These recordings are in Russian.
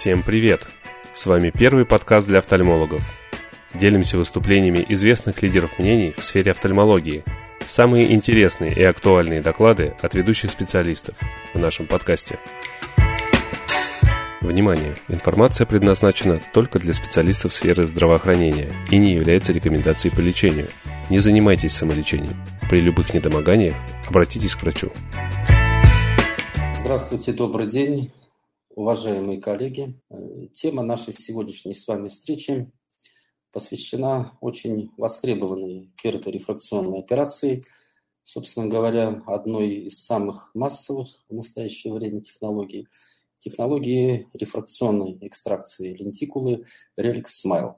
Всем привет! С вами первый подкаст для офтальмологов. Делимся выступлениями известных лидеров мнений в сфере офтальмологии. Самые интересные и актуальные доклады от ведущих специалистов в нашем подкасте. Внимание! Информация предназначена только для специалистов сферы здравоохранения и не является рекомендацией по лечению. Не занимайтесь самолечением. При любых недомоганиях обратитесь к врачу. Здравствуйте, добрый день, уважаемые коллеги. Э, тема нашей сегодняшней с вами встречи посвящена очень востребованной кераторефракционной операции, собственно говоря, одной из самых массовых в настоящее время технологий – технологии рефракционной экстракции лентикулы Relix Smile.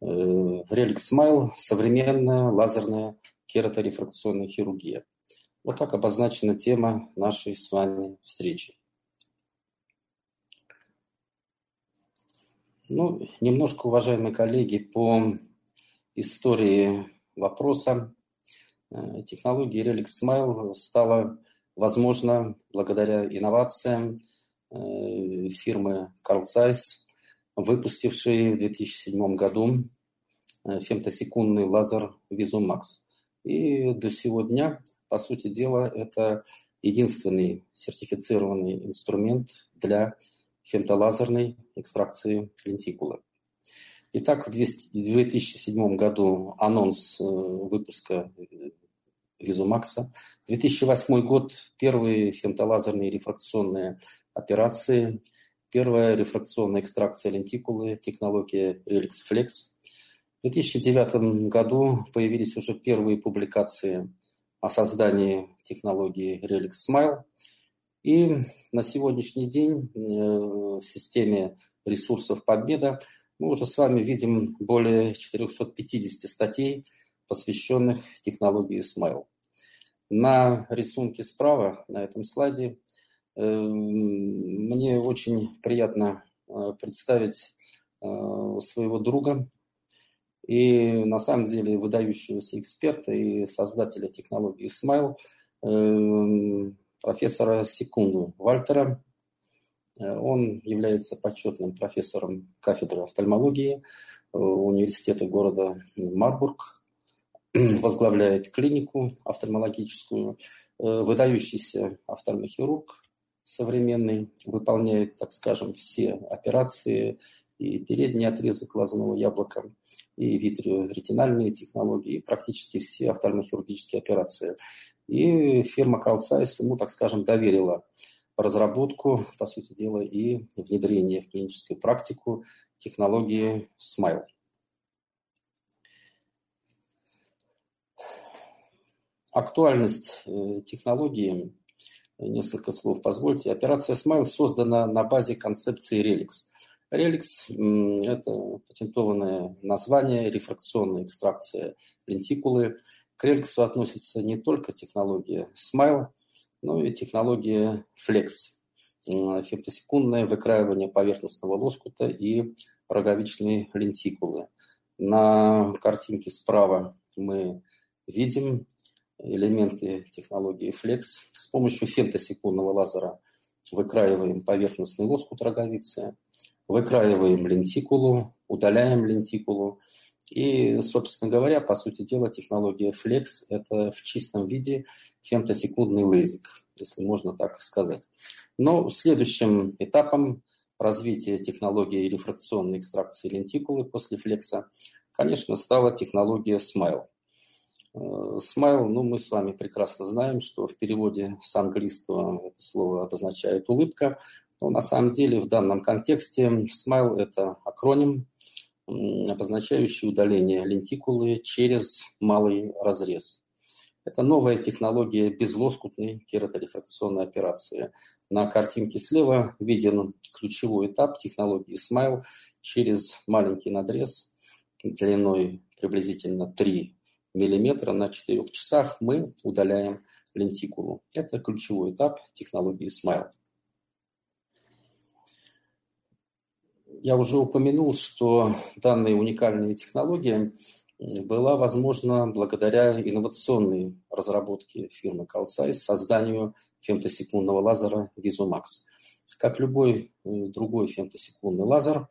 Э, Relix Smile – современная лазерная кераторефракционная хирургия. Вот так обозначена тема нашей с вами встречи. Ну, немножко, уважаемые коллеги, по истории вопроса. Э, технология Relix Smile стала возможна благодаря инновациям – Э, фирмы Carl Zeiss, выпустившей в 2007 году э, фемтосекундный лазер Visumax. И до сего дня, по сути дела, это единственный сертифицированный инструмент для фемтолазерной экстракции лентикулы. Итак, в 2007 году анонс э, выпуска Визумакса. 2008 год – первые фемтолазерные рефракционные операции. Первая рефракционная экстракция лентикулы, технология Relix Flex. В 2009 году появились уже первые публикации о создании технологии Relix Smile. И на сегодняшний день э, в системе ресурсов Победа мы уже с вами видим более 450 статей, посвященных технологии Smile. На рисунке справа, на этом слайде, Эм, мне очень приятно э, представить э, своего друга и на самом деле выдающегося эксперта и создателя технологии Smile, профессора Секунду Вальтера. Э, он является почетным профессором кафедры офтальмологии университета города Марбург, возглавляет клинику офтальмологическую, выдающийся офтальмохирург, современный, выполняет, так скажем, все операции и передний отрезок глазного яблока, и витриоретинальные технологии, и практически все офтальмохирургические операции. И фирма Carl Zeiss ему, так скажем, доверила разработку, по сути дела, и внедрение в клиническую практику технологии Smile. Актуальность э, технологии несколько слов позвольте. Операция Smile создана на базе концепции Relix. Relix – это патентованное название, рефракционная экстракция лентикулы. К Relix относится не только технология Smile, но и технология Flex – фемтосекундное выкраивание поверхностного лоскута и роговичные лентикулы. На картинке справа мы видим элементы технологии Flex. С помощью фемтосекундного лазера выкраиваем поверхностный лоскут роговицы, выкраиваем лентикулу, удаляем лентикулу. И, собственно говоря, по сути дела, технология Flex – это в чистом виде фемтосекундный лейзик, если можно так сказать. Но следующим этапом развития технологии рефракционной экстракции лентикулы после флекса, конечно, стала технология Smile – Смайл, ну, мы с вами прекрасно знаем, что в переводе с английского это слово обозначает улыбка, но на самом деле в данном контексте смайл – это акроним, обозначающий удаление лентикулы через малый разрез. Это новая технология безлоскутной кераторефракционной операции. На картинке слева виден ключевой этап технологии Smile через маленький надрез длиной приблизительно 3 миллиметра на 4 часах мы удаляем лентикулу. Это ключевой этап технологии Smile. Я уже упомянул, что данная уникальная технология была возможна благодаря инновационной разработке фирмы Calsize созданию фемтосекундного лазера Visumax. Как любой другой фемтосекундный лазер,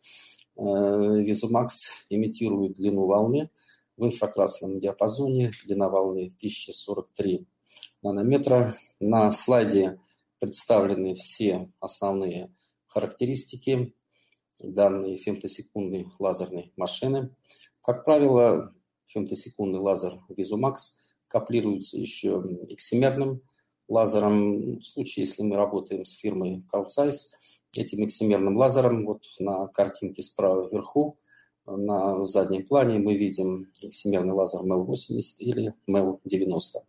Визумакс имитирует длину волны в инфракрасном диапазоне, длина волны 1043 нанометра. На слайде представлены все основные характеристики данной фемтосекундной лазерной машины. Как правило, фемтосекундный лазер Vizumax каплируется еще эксимерным лазером. В случае, если мы работаем с фирмой Carl Zeiss, этим эксимерным лазером, вот на картинке справа вверху, на заднем плане мы видим эксимерный лазер MEL-80 или MEL-90.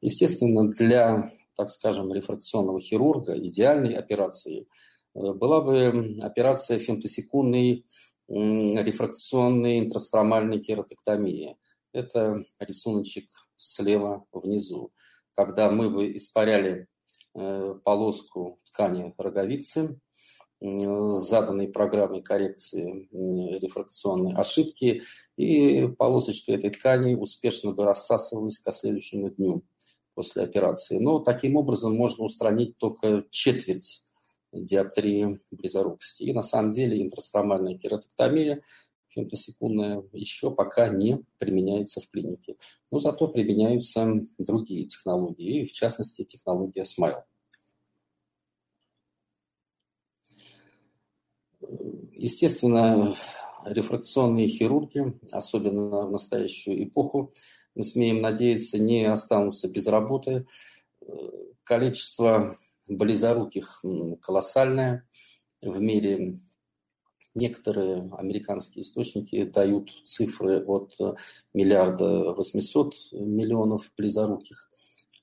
Естественно, для, так скажем, рефракционного хирурга идеальной операцией э, была бы операция фемтосекундной рефракционной интрастромальной кератоктомии. Это рисуночек слева внизу. Когда мы бы испаряли э, полоску ткани роговицы с заданной программой коррекции рефракционной ошибки, и полосочка этой ткани успешно бы рассасывалась к следующему дню после операции. Но таким образом можно устранить только четверть диоптрии близорукости. И на самом деле интрастромальная кератоктомия фемтосекундная еще пока не применяется в клинике. Но зато применяются другие технологии, в частности технология SMILE. Естественно, рефракционные хирурги, особенно в настоящую эпоху, мы смеем надеяться, не останутся без работы. Количество близоруких колоссальное в мире. Некоторые американские источники дают цифры от миллиарда восьмисот миллионов близоруких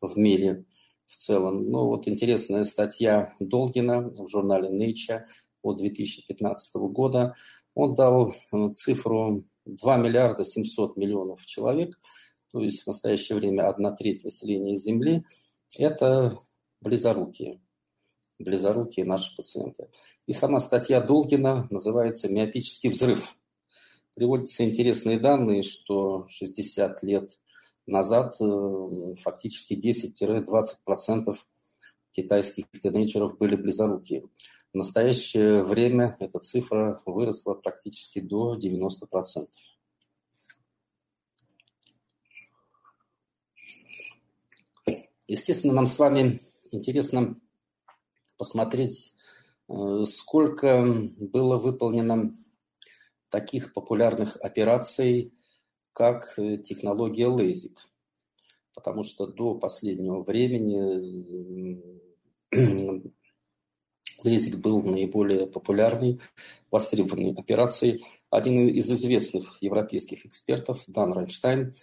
в мире в целом. Ну вот интересная статья Долгина в журнале Nature от 2015 года. Он дал цифру 2 миллиарда 700 миллионов человек, то есть в настоящее время одна треть населения Земли – это близорукие близорукие наши пациенты. И сама статья Долгина называется «Миопический взрыв». Приводятся интересные данные, что 60 лет назад э, фактически 10-20% китайских тинейджеров были близорукие. В настоящее время эта цифра выросла практически до 90%. Естественно, нам с вами интересно посмотреть, э, сколько было выполнено таких популярных операций, как э, технология LASIK. Потому что до последнего времени LASIK был наиболее популярной, востребованной операцией. Один из известных европейских экспертов, Дан Райнштайн,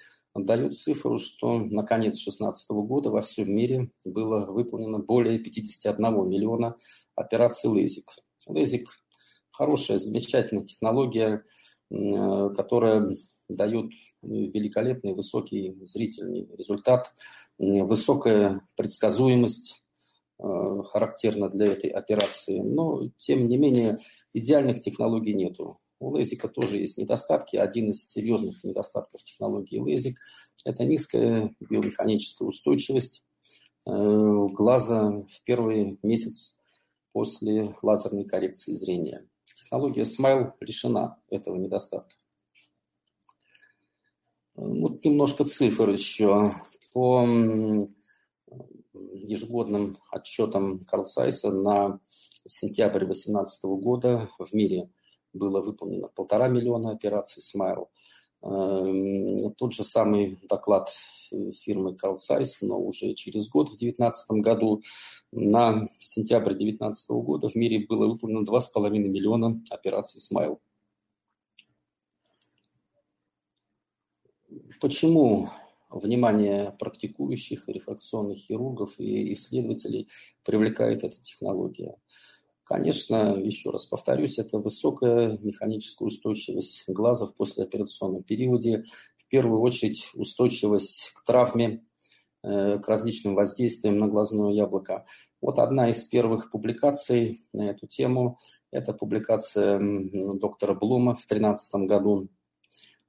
дают цифру, что на конец 2016 года во всем мире было выполнено более 51 миллиона операций лазик. Лазик – хорошая, замечательная технология, которая дает великолепный высокий зрительный результат, высокая предсказуемость э, характерна для этой операции. Но, тем не менее, идеальных технологий нету. У лазика тоже есть недостатки. Один из серьезных недостатков технологии лазик – это низкая биомеханическая устойчивость э, глаза в первый месяц после лазерной коррекции зрения. Технология Smile лишена этого недостатка. Вот немножко цифр еще. По ежегодным отчетам Карл Сайса на сентябрь 2018 года в мире было выполнено полтора миллиона операций Smile. Эм, тот же самый доклад фирмы Carl Zeiss, но уже через год, в 2019 году, на сентябрь 2019 года в мире было выполнено 2,5 миллиона операций Smile. Почему внимание практикующих рефракционных хирургов и исследователей привлекает эта технология? Конечно, еще раз повторюсь, это высокая механическая устойчивость глаза в послеоперационном периоде, в первую очередь устойчивость к травме, э, к различным воздействиям на глазное яблоко. Вот одна из первых публикаций на эту тему – это публикация доктора Блума в 2013 году.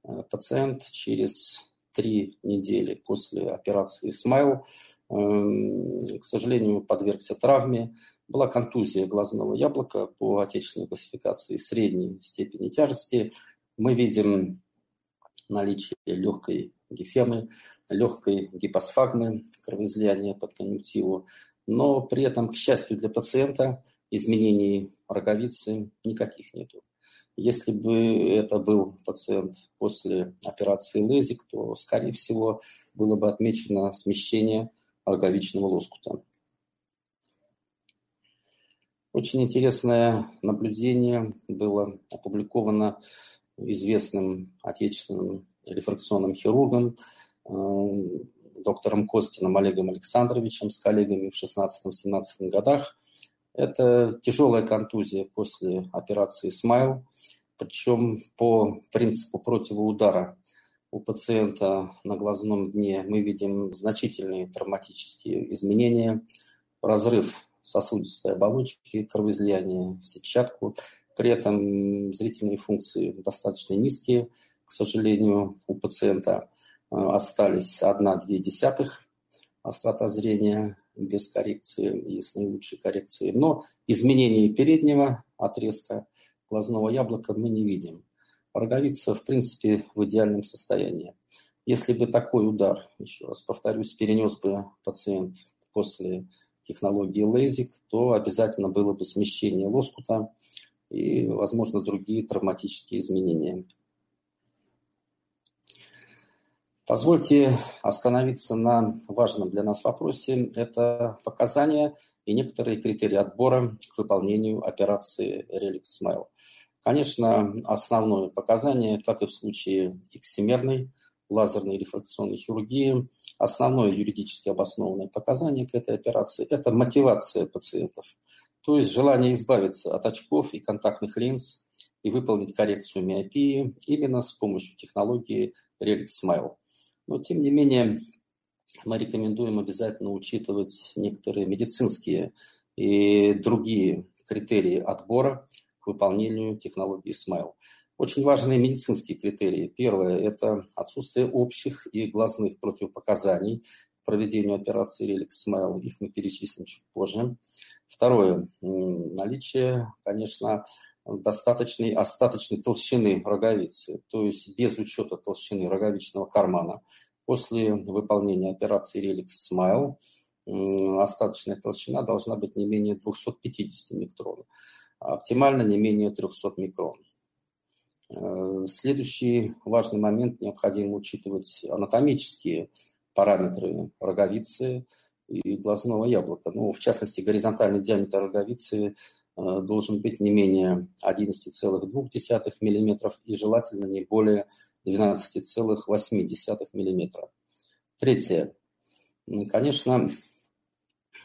Э, пациент через три недели после операции «Смайл», эм, к сожалению, подвергся травме, Была контузия глазного яблока по отечественной классификации средней степени тяжести. Мы видим наличие легкой гифемы, легкой гипосфагмы, кровоизлияния под конъюнктиву, но при этом, к счастью для пациента, изменений роговицы никаких нету. Если бы это был пациент после операции лезик, то, скорее всего, было бы отмечено смещение роговичного лоскута. Очень интересное наблюдение было опубликовано известным отечественным рефракционным хирургом, э, доктором Костином Олегом Александровичем с коллегами в 16-17 годах. Это тяжелая контузия после операции «Смайл», причем по принципу противоудара у пациента на глазном дне мы видим значительные травматические изменения, разрыв сосудистой оболочки, кровоизлияние в сетчатку. При этом зрительные функции достаточно низкие, к сожалению, у пациента э, остались 1,2 острота зрения без коррекции и с наилучшей коррекцией. Но изменений переднего отрезка глазного яблока мы не видим. Роговица, в принципе, в идеальном состоянии. Если бы такой удар, еще раз повторюсь, перенес бы пациент после технологии лейзик, то обязательно было бы смещение лоскута и, возможно, другие травматические изменения. Позвольте остановиться на важном для нас вопросе. Это показания и некоторые критерии отбора к выполнению операции Relix Smile. Конечно, основное показание, как и в случае эксимерной лазерной рефракционной хирургии, основное юридически обоснованное показание к этой операции – это мотивация пациентов, то есть желание избавиться от очков и контактных линз и выполнить коррекцию миопии именно с помощью технологии Relic Smile. Но, тем не менее, мы рекомендуем обязательно учитывать некоторые медицинские и другие критерии отбора к выполнению технологии Smile. Очень важные медицинские критерии. Первое – это отсутствие общих и глазных противопоказаний к проведению операции Relic Smile. Их мы перечислим чуть позже. Второе – наличие, конечно, достаточной остаточной толщины роговицы, то есть без учета толщины роговичного кармана. После выполнения операции Relix Smile остаточная толщина должна быть не менее 250 микрон, а оптимально не менее 300 микрон. Э, следующий важный момент, необходимо учитывать анатомические параметры роговицы и глазного яблока. Ну, в частности, горизонтальный диаметр роговицы Э, должен быть не менее 11,2 мм и желательно не более 12,8 мм. Третье. Конечно,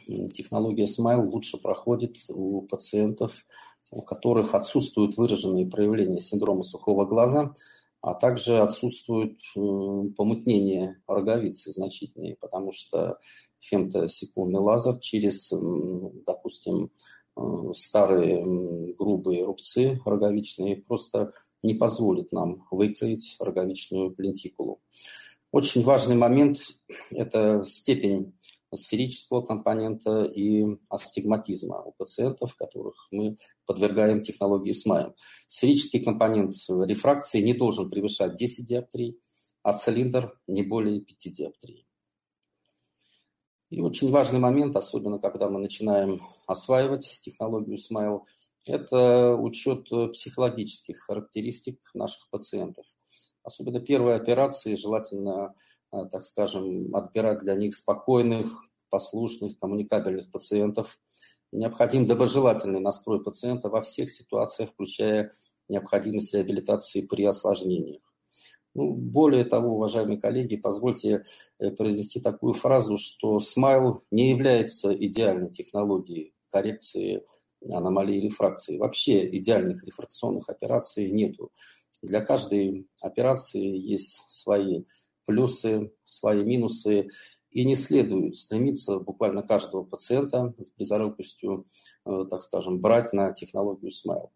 технология Smile лучше проходит у пациентов, у которых отсутствуют выраженные проявления синдрома сухого глаза, а также отсутствует помутнение роговицы значительные, потому что фемтосекундный лазер через, допустим, Э, старые грубые рубцы роговичные просто не позволит нам выкроить роговичную лентикулу. Очень важный момент – это степень сферического компонента и астигматизма у пациентов, которых мы подвергаем технологии СМАем. Сферический компонент рефракции не должен превышать 10 диоптрий, а цилиндр не более 5 диоптрий. И очень важный момент, особенно когда мы начинаем осваивать технологию Smile, это учет психологических характеристик наших пациентов. Особенно первые операции желательно, так скажем, отбирать для них спокойных, послушных, коммуникабельных пациентов. Необходим доброжелательный настрой пациента во всех ситуациях, включая необходимость реабилитации при осложнениях. Ну, более того, уважаемые коллеги, позвольте э, произнести такую фразу, что Smile не является идеальной технологией коррекции аномалии рефракции. Вообще идеальных рефракционных операций нету. Для каждой операции есть свои плюсы, свои минусы, и не следует стремиться буквально каждого пациента с близорукостью, э, так скажем, брать на технологию Smile.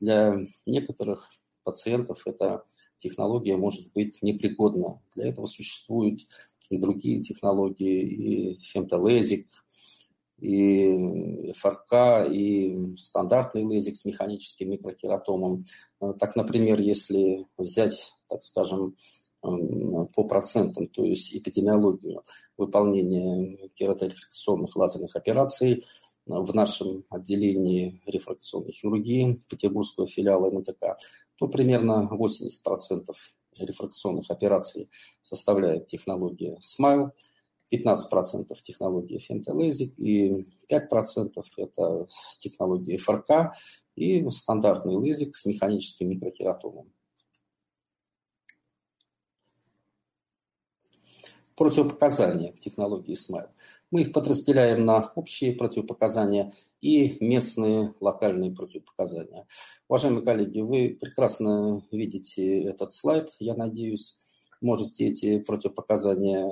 Для некоторых пациентов это технология может быть непригодна. Для этого существуют и другие технологии, и фемтолезик, и ФРК, и стандартный лезик с механическим микрокератомом. Так, например, если взять, так скажем, по процентам, то есть эпидемиологию выполнения кераторефракционных лазерных операций в нашем отделении рефракционной хирургии Петербургского филиала МТК, то примерно 80% рефракционных операций составляет технология SMILE, 15% технология FemtoLASIK и 5% это технология ФРК и стандартный лазик с механическим микрохератомом. Противопоказания к технологии SMILE. Мы их подразделяем на общие противопоказания и местные локальные противопоказания. Уважаемые коллеги, вы прекрасно видите этот слайд, я надеюсь, можете эти противопоказания,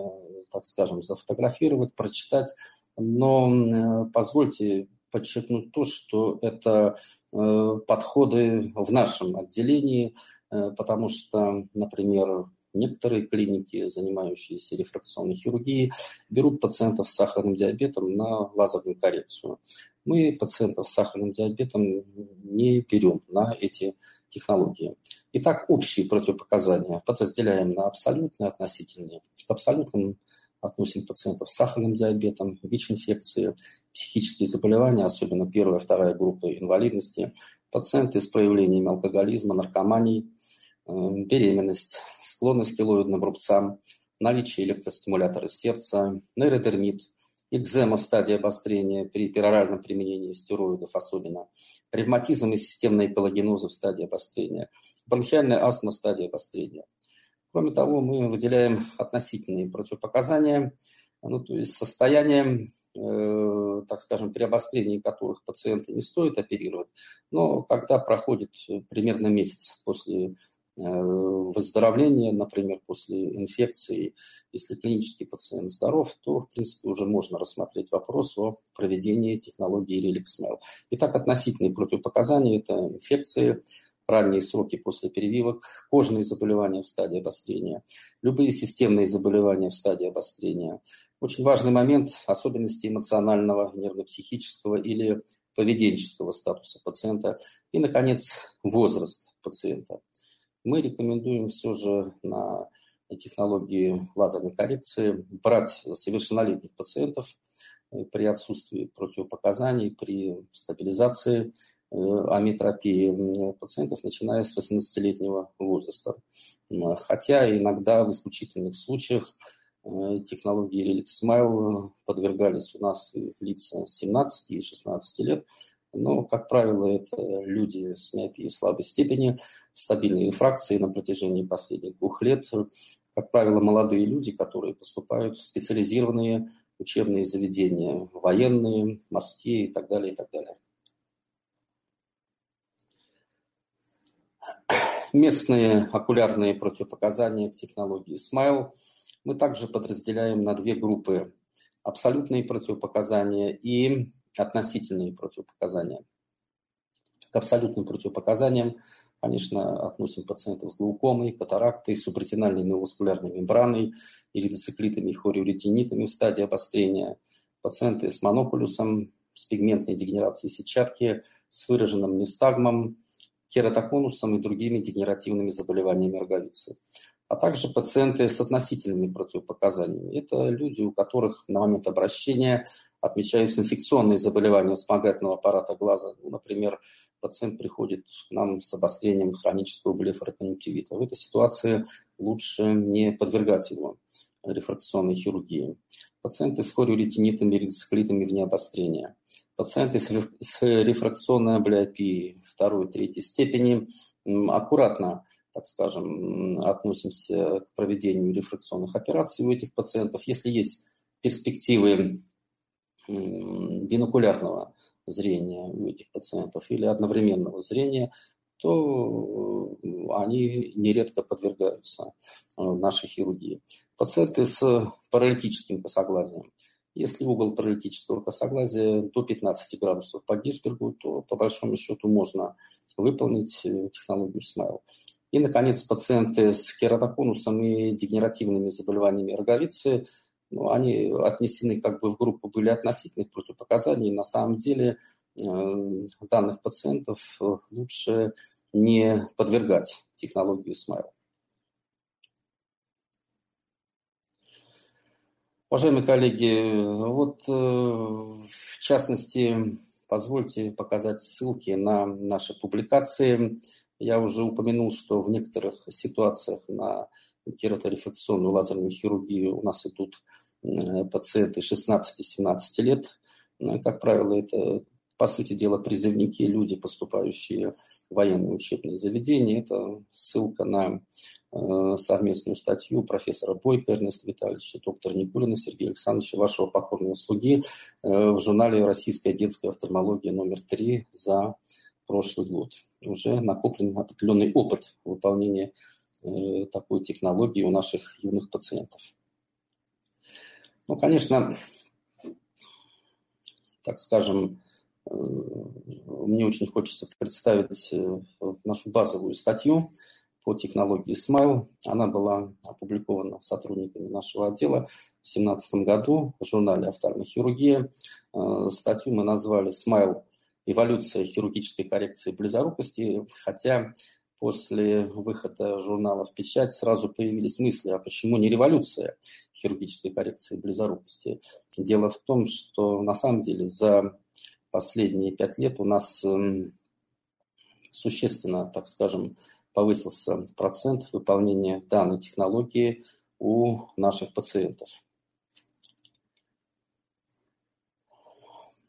так скажем, зафотографировать, прочитать, но э, позвольте подчеркнуть то, что это э, подходы в нашем отделении, э, потому что, например, Некоторые клиники, занимающиеся рефракционной хирургией, берут пациентов с сахарным диабетом на лазерную коррекцию. Мы пациентов с сахарным диабетом не берем на эти технологии. Итак, общие противопоказания подразделяем на абсолютные относительные. К абсолютным относим пациентов с сахарным диабетом, ВИЧ-инфекции, психические заболевания, особенно первая вторая группы инвалидности, пациенты с проявлениями алкоголизма, наркомании, беременность, склонность к келоидным рубцам, наличие электростимулятора сердца, нейродермит, экзема в стадии обострения при пероральном применении стероидов особенно, ревматизм и системные коллагенозы в стадии обострения, бронхиальная астма в стадии обострения. Кроме того, мы выделяем относительные противопоказания, ну, то есть состояние, э, так скажем, при обострении которых пациента не стоит оперировать, но когда проходит примерно месяц после Э, выздоровления, например, после инфекции, если клинический пациент здоров, то, в принципе, уже можно рассмотреть вопрос о проведении технологии RelicsMail. Итак, относительные противопоказания – это инфекции, ранние сроки после прививок, кожные заболевания в стадии обострения, любые системные заболевания в стадии обострения. Очень важный момент – особенности эмоционального, нервно-психического или поведенческого статуса пациента. И, наконец, возраст пациента – мы рекомендуем все же на технологии лазерной коррекции брать совершеннолетних пациентов э, при отсутствии противопоказаний, при стабилизации э, аметропии пациентов, начиная с 18-летнего возраста. Хотя иногда в исключительных случаях э, технологии Relic Smile подвергались у нас лица 17 и 16 лет, но, как правило, это люди с миопией слабой степени, стабильные инфракции на протяжении последних двух лет. Как правило, молодые люди, которые поступают в специализированные учебные заведения, военные, морские и так далее, и так далее. Местные окулярные противопоказания к технологии SMILE мы также подразделяем на две группы. Абсолютные противопоказания и относительные противопоказания. К абсолютным противопоказаниям, конечно, относим пациентов с глаукомой, катарактой, субретинальной неоваскулярной мембраной, иридоциклитами, хориуретинитами в стадии обострения, пациенты с монокулюсом, с пигментной дегенерацией сетчатки, с выраженным нестагмом, кератоконусом и другими дегенеративными заболеваниями роговицы а также пациенты с относительными противопоказаниями. Это люди, у которых на момент обращения отмечаются инфекционные заболевания вспомогательного аппарата глаза. Ну, например, пациент приходит к нам с обострением хронического блефороконъюнктивита. В этой ситуации лучше не подвергать его рефракционной хирургии. Пациенты с хориоретинитами, редицеклитами вне обострения. Пациенты с рефракционной облиопией второй, третьей степени аккуратно так скажем, относимся к проведению рефракционных операций у этих пациентов. Если есть перспективы бинокулярного зрения у этих пациентов или одновременного зрения, то э, они нередко подвергаются э, нашей хирургии. Пациенты с паралитическим косоглазием. Если угол паралитического косоглазия до 15 градусов по Гиршбергу, то по большому счету можно выполнить э, технологию SMILE. И, наконец, пациенты с кератоконусом и дегенеративными заболеваниями роговицы ну, они отнесены как бы в группу были относительных противопоказаний. На самом деле данных пациентов лучше не подвергать технологию Smile. Уважаемые коллеги, вот в частности позвольте показать ссылки на наши публикации. Я уже упомянул, что в некоторых ситуациях на кераторефракционную лазерную хирургию у нас идут пациенты 16-17 лет. Как правило, это, по сути дела, призывники, люди, поступающие в военные учебные заведения. Это ссылка на э, совместную статью профессора Бойко Эрнеста Витальевича, доктора Никулина Сергея Александровича, вашего покорного слуги э, в журнале «Российская детская офтальмология» номер 3 за прошлый год. Уже накоплен определенный опыт выполнения э, такой технологии у наших юных пациентов. Ну, конечно, так скажем, э, мне очень хочется представить э, нашу базовую статью по технологии Smile. Она была опубликована сотрудниками нашего отдела в 2017 году в журнале «Офтальмохирургия». Статью мы назвали «Smile эволюция хирургической коррекции близорукости, хотя после выхода журнала в печать сразу появились мысли, а почему не революция хирургической коррекции близорукости? Дело в том, что на самом деле за последние пять лет у нас эм, существенно, так скажем, повысился процент выполнения данной технологии у наших пациентов.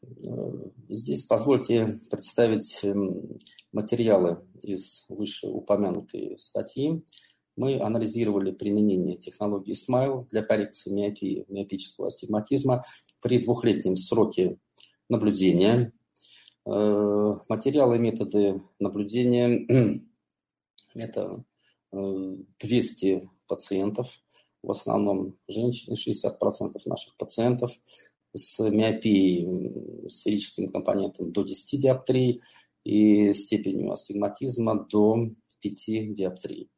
Э, здесь позвольте представить эм, материалы из вышеупомянутой статьи. Мы анализировали применение технологии SMILE для коррекции миопии, миопического астигматизма при двухлетнем сроке наблюдения. Э, материалы и методы наблюдения – это 200 э, пациентов, в основном женщины, 60% наших пациентов – с миопией сферическим компонентом до 10 диоптрий и степенью астигматизма до 5 диоптрий.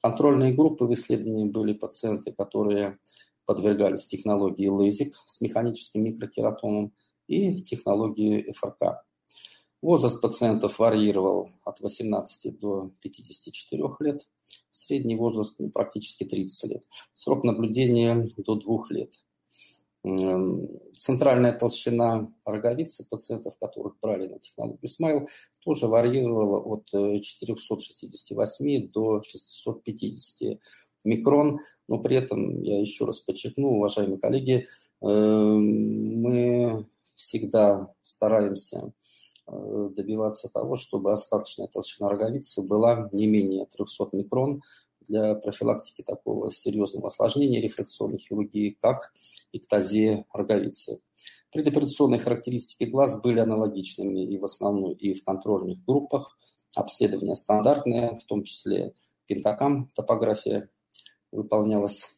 Контрольные группы в исследовании были пациенты, которые подвергались технологии LASIK с механическим микрокератомом и технологии ФРК. Возраст пациентов варьировал от 18 до 54 лет, средний возраст ну, практически 30 лет, срок наблюдения до 2 лет – Центральная толщина роговицы пациентов, которых брали на технологию Smile, тоже варьировала от 468 э, до 650 микрон, но при этом, я еще раз подчеркну, уважаемые коллеги, эм, мы всегда стараемся э, добиваться того, чтобы остаточная толщина роговицы была не менее 300 микрон, для профилактики такого серьезного осложнения рефракционной хирургии, как эктазия роговицы. Предоперационные характеристики глаз были аналогичными и в основной, и в контрольных группах. Обследование стандартное, в том числе пентакам топография выполнялась.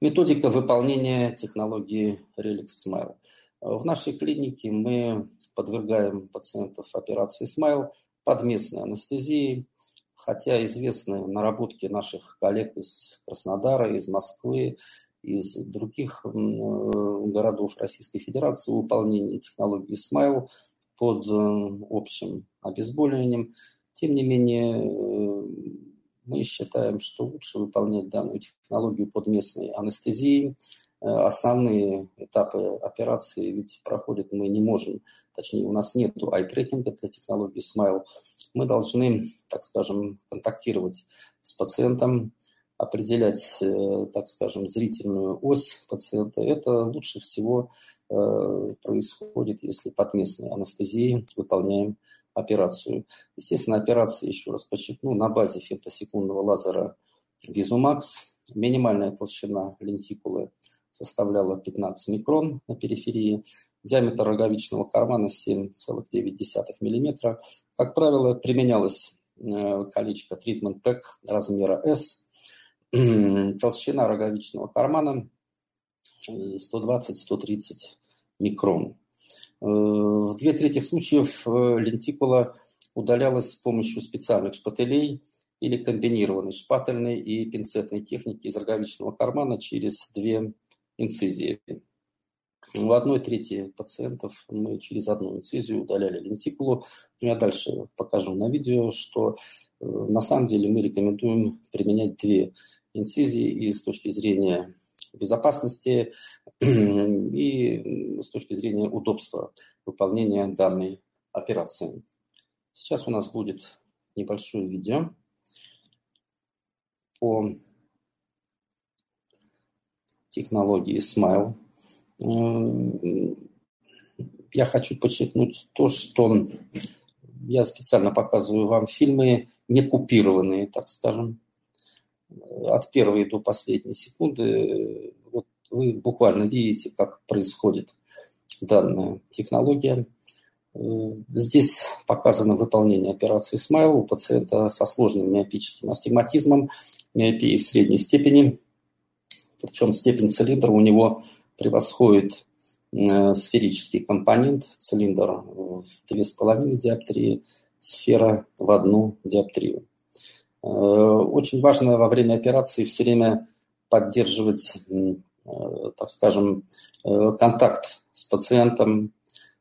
Методика выполнения технологии Relix Smile. В нашей клинике мы подвергаем пациентов операции Smile под местной анестезией, хотя известны наработки наших коллег из Краснодара, из Москвы, из других городов Российской Федерации выполнение технологии Smile под э, общим обезболиванием. Тем не менее, э, мы считаем, что лучше выполнять данную технологию под местной анестезией, Э, основные этапы операции ведь проходят мы не можем, точнее у нас нет ай-трекинга для технологии Smile. Мы должны, так скажем, контактировать с пациентом, определять, э, так скажем, зрительную ось пациента. Это лучше всего э, происходит, если под местной анестезией выполняем операцию. Естественно, операция, еще раз подчеркну, на базе фемтосекундного лазера Visumax. Минимальная толщина лентикулы составляла 15 микрон на периферии, диаметр роговичного кармана 7,9 мм. Как правило, применялось э, колечко Treatment Pack размера S, толщина роговичного кармана 120-130 микрон. Э, в две трети случаев э, лентикула удалялась с помощью специальных шпателей или комбинированной шпательной и пинцетной техники из роговичного кармана через две инцизии. У одной трети пациентов мы через одну инцизию удаляли лентикулу. Я дальше покажу на видео, что э, на самом деле мы рекомендуем применять две инцизии и с точки зрения безопасности и с точки зрения удобства выполнения данной операции. Сейчас у нас будет небольшое видео по технологии Smile. Я хочу подчеркнуть то, что я специально показываю вам фильмы, не купированные, так скажем, от первой до последней секунды. Вот вы буквально видите, как происходит данная технология. Здесь показано выполнение операции Smile у пациента со сложным миопическим астигматизмом, миопии средней степени. Причем степень цилиндра у него превосходит э, сферический компонент, цилиндр в 2,5 диоптрии, сфера в одну диоптрию. Э, очень важно во время операции все время поддерживать, э, так скажем, контакт с пациентом,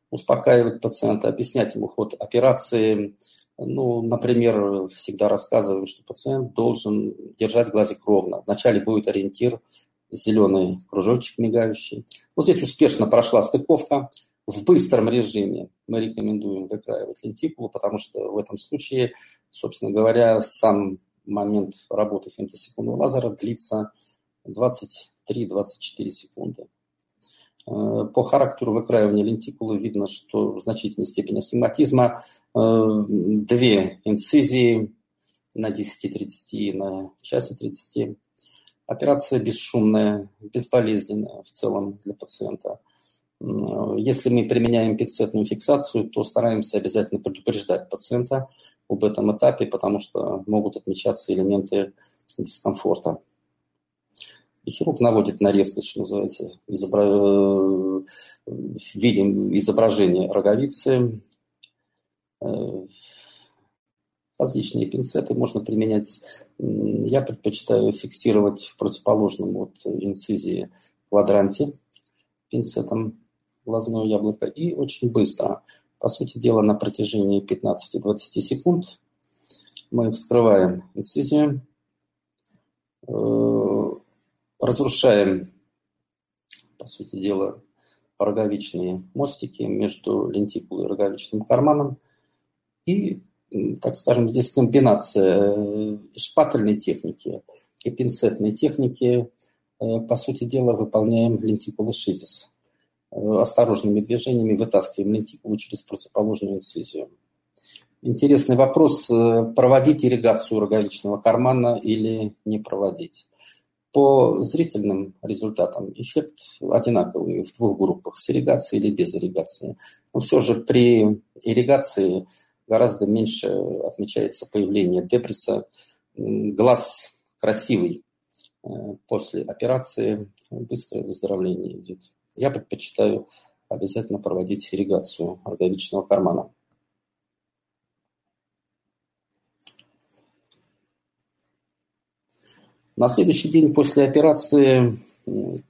успокаивать пациента, объяснять ему ход операции. Ну, например, всегда рассказываем, что пациент должен держать глазик ровно. Вначале будет ориентир, зеленый кружочек мигающий. Вот здесь успешно прошла стыковка. В быстром режиме мы рекомендуем выкраивать лентикулу, потому что в этом случае, собственно говоря, сам момент работы фемтосекундного лазера длится 23-24 секунды. Э, по характеру выкраивания лентикулы видно, что в значительной степени астигматизма э, две инцизии на 10-30, на часе 30. Операция бесшумная, безболезненная в целом для пациента. Если мы применяем пинцетную фиксацию, то стараемся обязательно предупреждать пациента об этом этапе, потому что могут отмечаться элементы дискомфорта. И хирург наводит на резкость, что называется, изобра... Э, видим изображение роговицы, э, различные пинцеты можно применять. Я предпочитаю фиксировать в противоположном от инцизии квадранте пинцетом глазное яблоко и очень быстро. По сути дела, на протяжении 15-20 секунд мы вскрываем инцизию, э, разрушаем, по сути дела, роговичные мостики между лентикулой и роговичным карманом. И, так скажем, здесь комбинация э, шпательной техники и пинцетной техники. Э, по сути дела, выполняем лентикулы шизис. Э, осторожными движениями вытаскиваем лентикулу через противоположную инцизию. Интересный вопрос, проводить ирригацию роговичного кармана или не проводить. По зрительным результатам эффект одинаковый в двух группах, с ирригацией или без ирригации. Но все же при ирригации гораздо меньше отмечается появление депресса. Глаз красивый э, после операции, быстрое выздоровление идет. Я предпочитаю обязательно проводить ирригацию роговичного кармана. На следующий день после операции,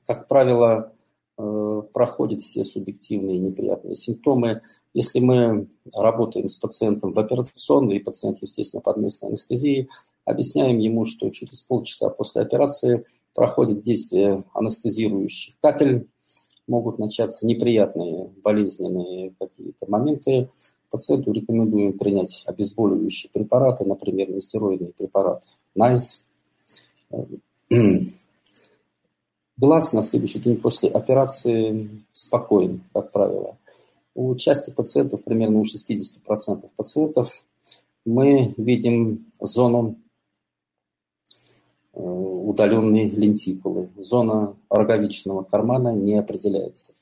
как правило, э, проходят все субъективные неприятные симптомы. Если мы работаем с пациентом в операционной, и пациент, естественно, под местной анестезией, объясняем ему, что через полчаса после операции проходит действие анестезирующих капель, могут начаться неприятные болезненные какие-то моменты. Пациенту рекомендуем принять обезболивающие препараты, например, нестероидный препарат NICE, Глаз на следующий день после операции спокоен, как правило. У части пациентов, примерно у 60% пациентов, мы видим зону э, удаленной лентикулы. Зона роговичного кармана не определяется.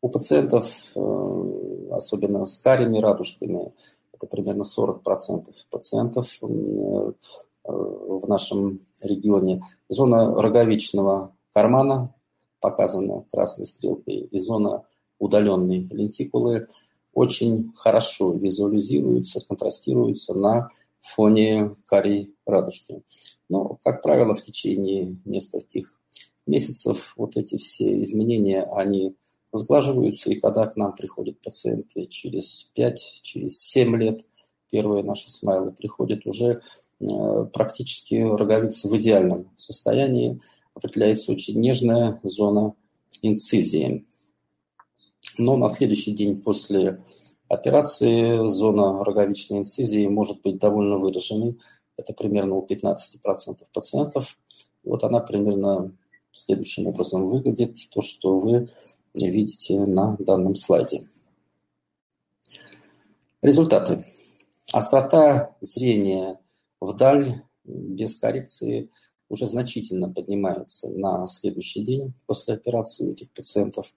У пациентов, э, особенно с карими радужками, это примерно 40% пациентов э, в нашем регионе. Зона роговичного кармана показана красной стрелкой и зона удаленной лентикулы очень хорошо визуализируются, контрастируются на фоне карий радужки. Но, как правило, в течение нескольких месяцев вот эти все изменения, они сглаживаются, и когда к нам приходят пациенты через 5, через 7 лет, первые наши смайлы приходят уже практически роговица в идеальном состоянии, определяется очень нежная зона инцизии. Но на следующий день после операции зона роговичной инцизии может быть довольно выраженной. Это примерно у 15% пациентов. Вот она примерно следующим образом выглядит, то, что вы видите на данном слайде. Результаты. Острота зрения вдаль без коррекции уже значительно поднимается на следующий день после операции у этих пациентов.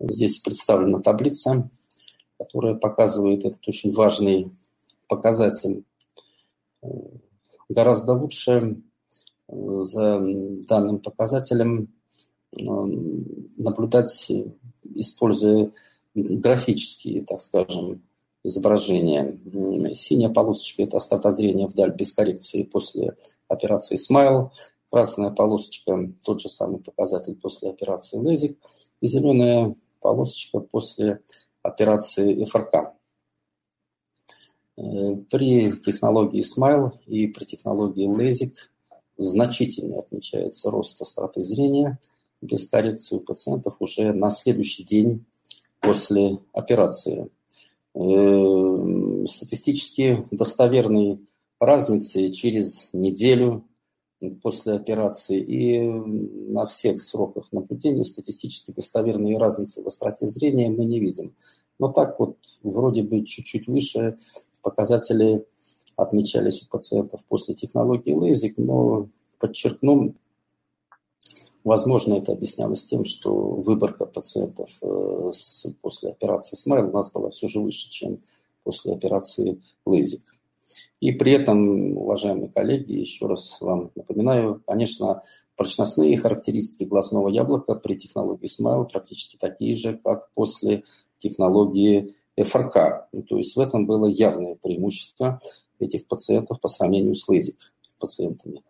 Здесь представлена таблица, которая показывает этот очень важный показатель. Гораздо лучше за данным показателем наблюдать, используя графические, так скажем, изображения. Синяя полосочка – это острота зрения вдаль без коррекции после операции Smile. Красная полосочка – тот же самый показатель после операции LASIK. И зеленая полосочка после операции ФРК. Э, при технологии Smile и при технологии LASIK значительно отмечается рост остроты зрения без коррекции у пациентов уже на следующий день после операции. Э, статистически достоверной разницы через неделю после операции и на всех сроках наблюдения статистически достоверные разницы в остроте зрения мы не видим. Но так вот вроде бы чуть-чуть выше показатели отмечались у пациентов после технологии LASIK, но подчеркну, возможно, это объяснялось тем, что выборка пациентов э, после операции SMILE у нас была все же выше, чем после операции LASIK. И при этом, уважаемые коллеги, еще раз вам напоминаю, конечно, прочностные характеристики глазного яблока при технологии Smile практически такие же, как после технологии ФРК. То есть в этом было явное преимущество этих пациентов по сравнению с LASIK пациентами.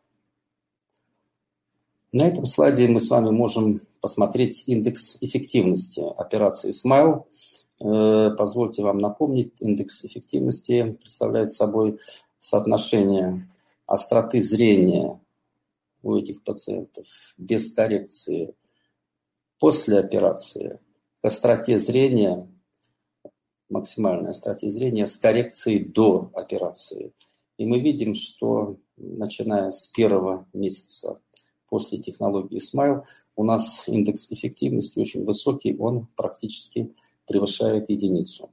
На этом слайде мы с вами можем посмотреть индекс эффективности операции Smile – Э, позвольте вам напомнить, индекс эффективности представляет собой соотношение остроты зрения у этих пациентов без коррекции после операции к остроте зрения, максимальной остроте зрения с коррекцией до операции. И мы видим, что начиная с первого месяца после технологии Smile у нас индекс эффективности очень высокий, он практически превышает единицу.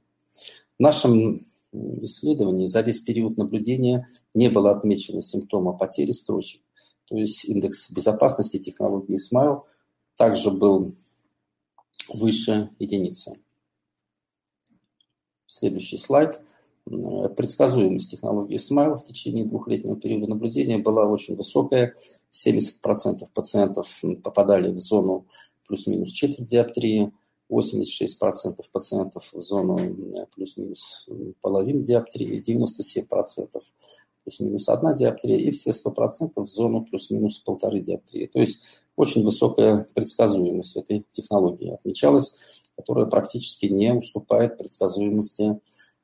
В нашем исследовании за весь период наблюдения не было отмечено симптома потери строчек. То есть индекс безопасности технологии Smile также был выше единицы. Следующий слайд. Предсказуемость технологии Smile в течение двухлетнего периода наблюдения была очень высокая. 70% пациентов попадали в зону плюс-минус четверть диоптрии, 86% пациентов в зону плюс-минус половину диоптрии, 97% плюс-минус одна диоптрия и все 100% в зону плюс-минус полторы диоптрии. То есть очень высокая предсказуемость этой технологии отмечалась, которая практически не уступает предсказуемости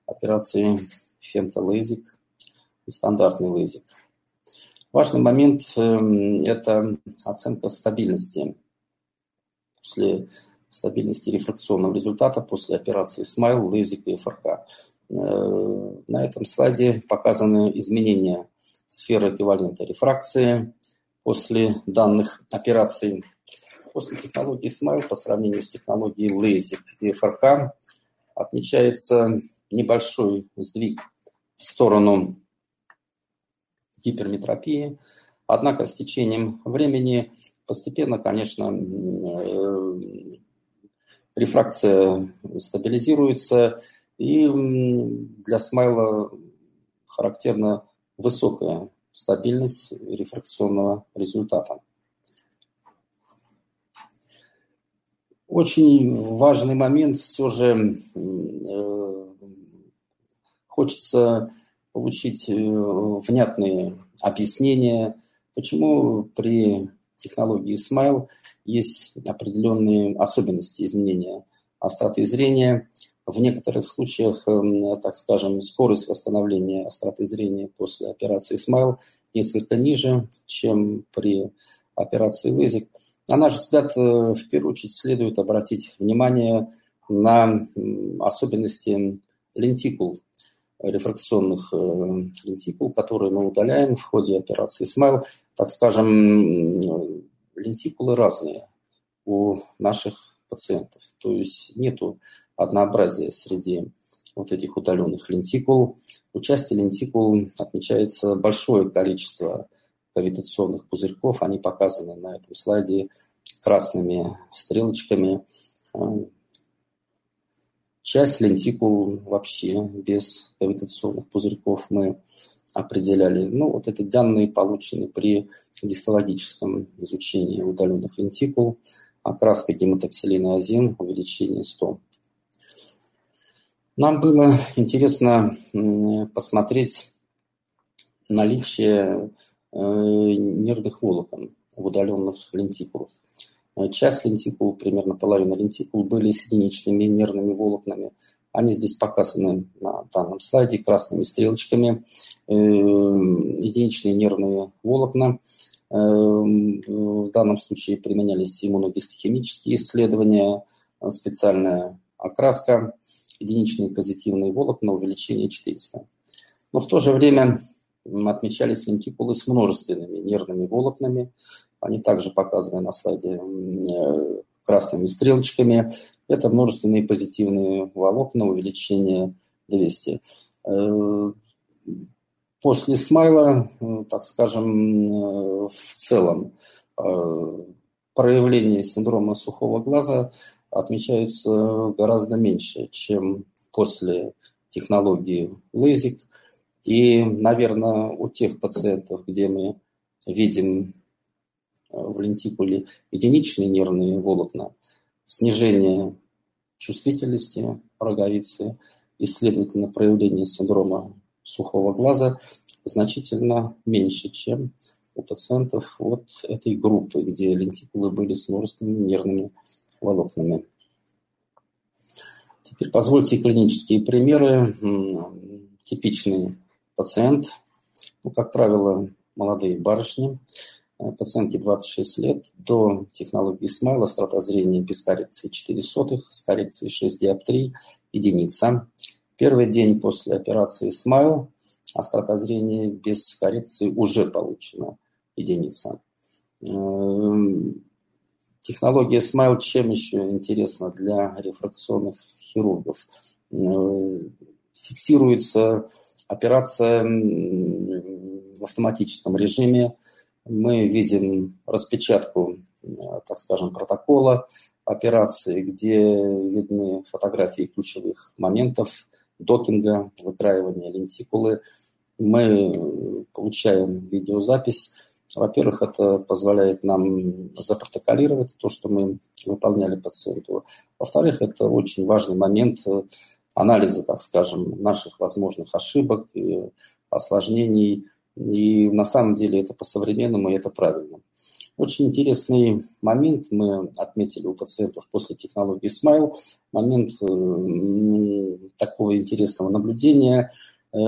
операции фемтолазик и стандартный лазик. Важный момент эм, – это оценка стабильности. После стабильности рефракционного результата после операции Smile, LASIK и ФРК. Э, на этом слайде показаны изменения сферы эквивалента рефракции после данных операций. После технологии Smile по сравнению с технологией LASIK и ФРК отмечается небольшой сдвиг в сторону гиперметропии. Однако с течением времени постепенно, конечно, э, рефракция стабилизируется, и для смайла характерна высокая стабильность рефракционного результата. Очень важный момент все же э, хочется получить внятные объяснения, почему при технологии Smile есть определенные особенности изменения остроты зрения. В некоторых случаях, эм, так скажем, скорость восстановления остроты зрения после операции Smile несколько ниже, чем при операции LASIK. На наш взгляд, э, в первую очередь следует обратить внимание на особенности лентикул, рефракционных э, лентикул, которые мы удаляем в ходе операции Smile. Так скажем, лентикулы разные у наших пациентов. То есть нету однообразия среди вот этих удаленных лентикул. У части лентикул отмечается большое количество кавитационных пузырьков. Они показаны на этом слайде красными стрелочками. Часть лентикул вообще без кавитационных пузырьков мы определяли. Ну, вот эти данные получены при гистологическом изучении удаленных лентикул. Окраска гематоксилина азин, увеличение 100. Нам было интересно посмотреть наличие э, нервных волокон в удаленных лентикулах. Часть лентикул, примерно половина лентикул, были с единичными нервными волокнами. Они здесь показаны на данном слайде красными стрелочками. Э, единичные нервные волокна. Э, в данном случае применялись иммуногистохимические исследования, специальная окраска – единичные позитивные волокна увеличение 400. Но в то же время отмечались лентикулы с множественными нервными волокнами. Они также показаны на слайде э, красными стрелочками. Это множественные позитивные волокна увеличение 200. Э, после смайла, э, так скажем, в целом проявление синдрома сухого глаза отмечаются гораздо меньше, чем после технологии LASIK. И, наверное, у тех пациентов, где мы видим в лентикуле единичные нервные волокна, снижение чувствительности роговицы и, следовательно, проявление синдрома сухого глаза значительно меньше, чем у пациентов вот этой группы, где лентикулы были с множественными нервными волокнами. Теперь позвольте клинические примеры. Типичный пациент, ну, как правило, молодые барышни, э, пациентке 26 лет, до технологии смайла, острота зрения без коррекции 4 сотых, с коррекцией 6 диоптрий, единица. Первый день после операции смайл, острота зрения без коррекции уже получена, единица. Эм, Технология Smile чем еще интересна для рефракционных хирургов? Э, фиксируется операция в автоматическом режиме. Мы видим распечатку, э, так скажем, протокола операции, где видны фотографии ключевых моментов докинга, выкраивания лентикулы. Мы получаем видеозапись во-первых, это позволяет нам запротоколировать то, что мы выполняли пациенту. Во-вторых, это очень важный момент э, анализа, так скажем, наших возможных ошибок и осложнений. И на самом деле это по-современному, и это правильно. Очень интересный момент мы отметили у пациентов после технологии Smile. Момент э, такого интересного наблюдения. Э,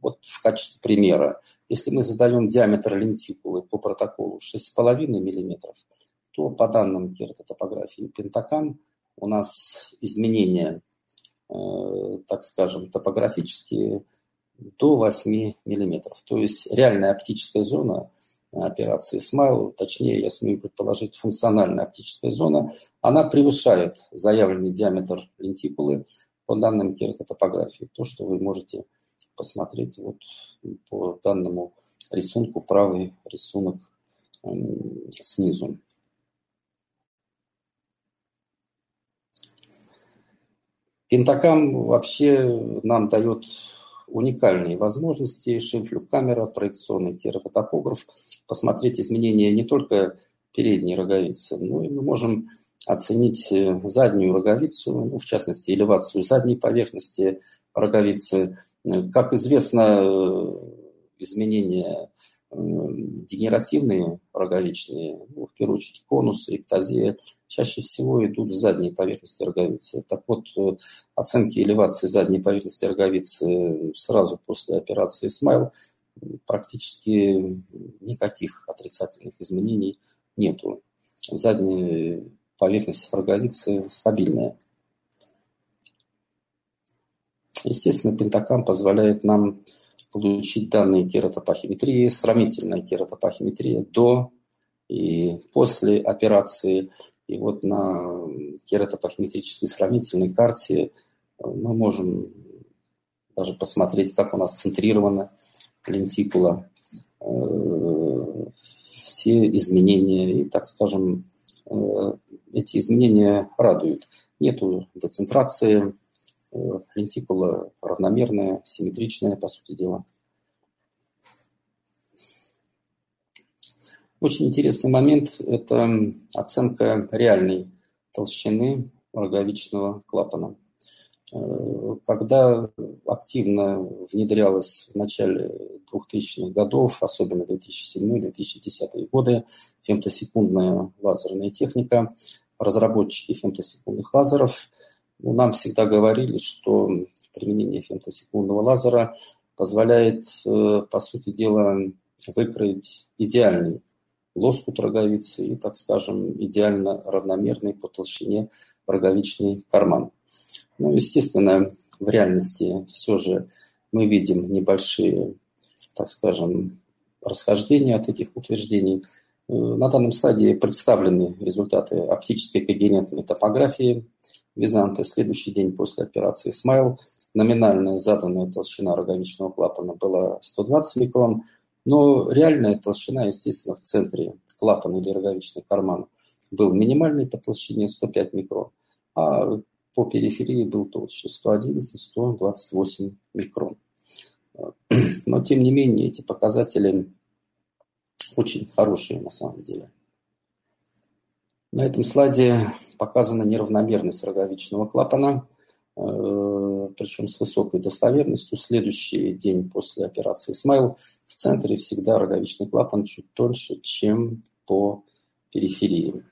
вот в качестве примера. Если мы задаем диаметр лентикулы по протоколу 6,5 мм, то по данным кератотопографии Пентакам у нас изменения, э, так скажем, топографические до 8 мм. То есть реальная оптическая зона операции Smile, точнее, я смею предположить, функциональная оптическая зона, она превышает заявленный диаметр лентикулы по данным кератотопографии. То, что вы можете посмотреть вот по данному рисунку, правый рисунок снизу. Пентакам вообще нам дает уникальные возможности. Шимфлюк-камера, проекционный кератотопограф. Посмотреть изменения не только передней роговицы, но и мы можем оценить э, заднюю роговицу, ну, в частности, элевацию задней поверхности роговицы. Как известно, изменения дегенеративные роговичные, ну, в первую очередь конусы, эктазия, чаще всего идут с задней поверхности роговицы. Так вот, оценки элевации задней поверхности роговицы сразу после операции смайл практически никаких отрицательных изменений нету. Задняя поверхность роговицы стабильная. Естественно, пентакам позволяет нам получить данные кератопахиметрии, сравнительная кератопахиметрия до и после операции. И вот на кератопахиметрической сравнительной карте мы можем даже посмотреть, как у нас центрирована лентикула, э, все изменения, и, так скажем, э, эти изменения радуют. Нету децентрации, э, лентикула равномерная, симметричная, по сути дела. Очень интересный момент – это оценка реальной толщины роговичного клапана. Э, когда активно внедрялась в начале 2000-х годов, особенно 2007-2010 годы, фемтосекундная лазерная техника, разработчики фемтосекундных лазеров ну, нам всегда говорили, что применение фемтосекундного лазера позволяет, э, по сути дела, выкроить идеальный лоскут роговицы и, так скажем, идеально равномерный по толщине роговичный карман. Ну, естественно, в реальности все же мы видим небольшие, так скажем, расхождения от этих утверждений. Э, на данном стадии представлены результаты оптической когерентной топографии Византа. Следующий день после операции Смайл. Номинальная заданная толщина роговичного клапана была 120 микрон, но реальная толщина, естественно, в центре клапана или роговичный карман был минимальный по толщине 105 микрон, а по периферии был толще 111-128 микрон. Но, тем не менее, эти показатели очень хорошие на самом деле. На этом слайде показана неравномерность роговичного клапана, э, причем с высокой достоверностью. Следующий день после операции Смайл в центре всегда роговичный клапан чуть тоньше, чем по периферии.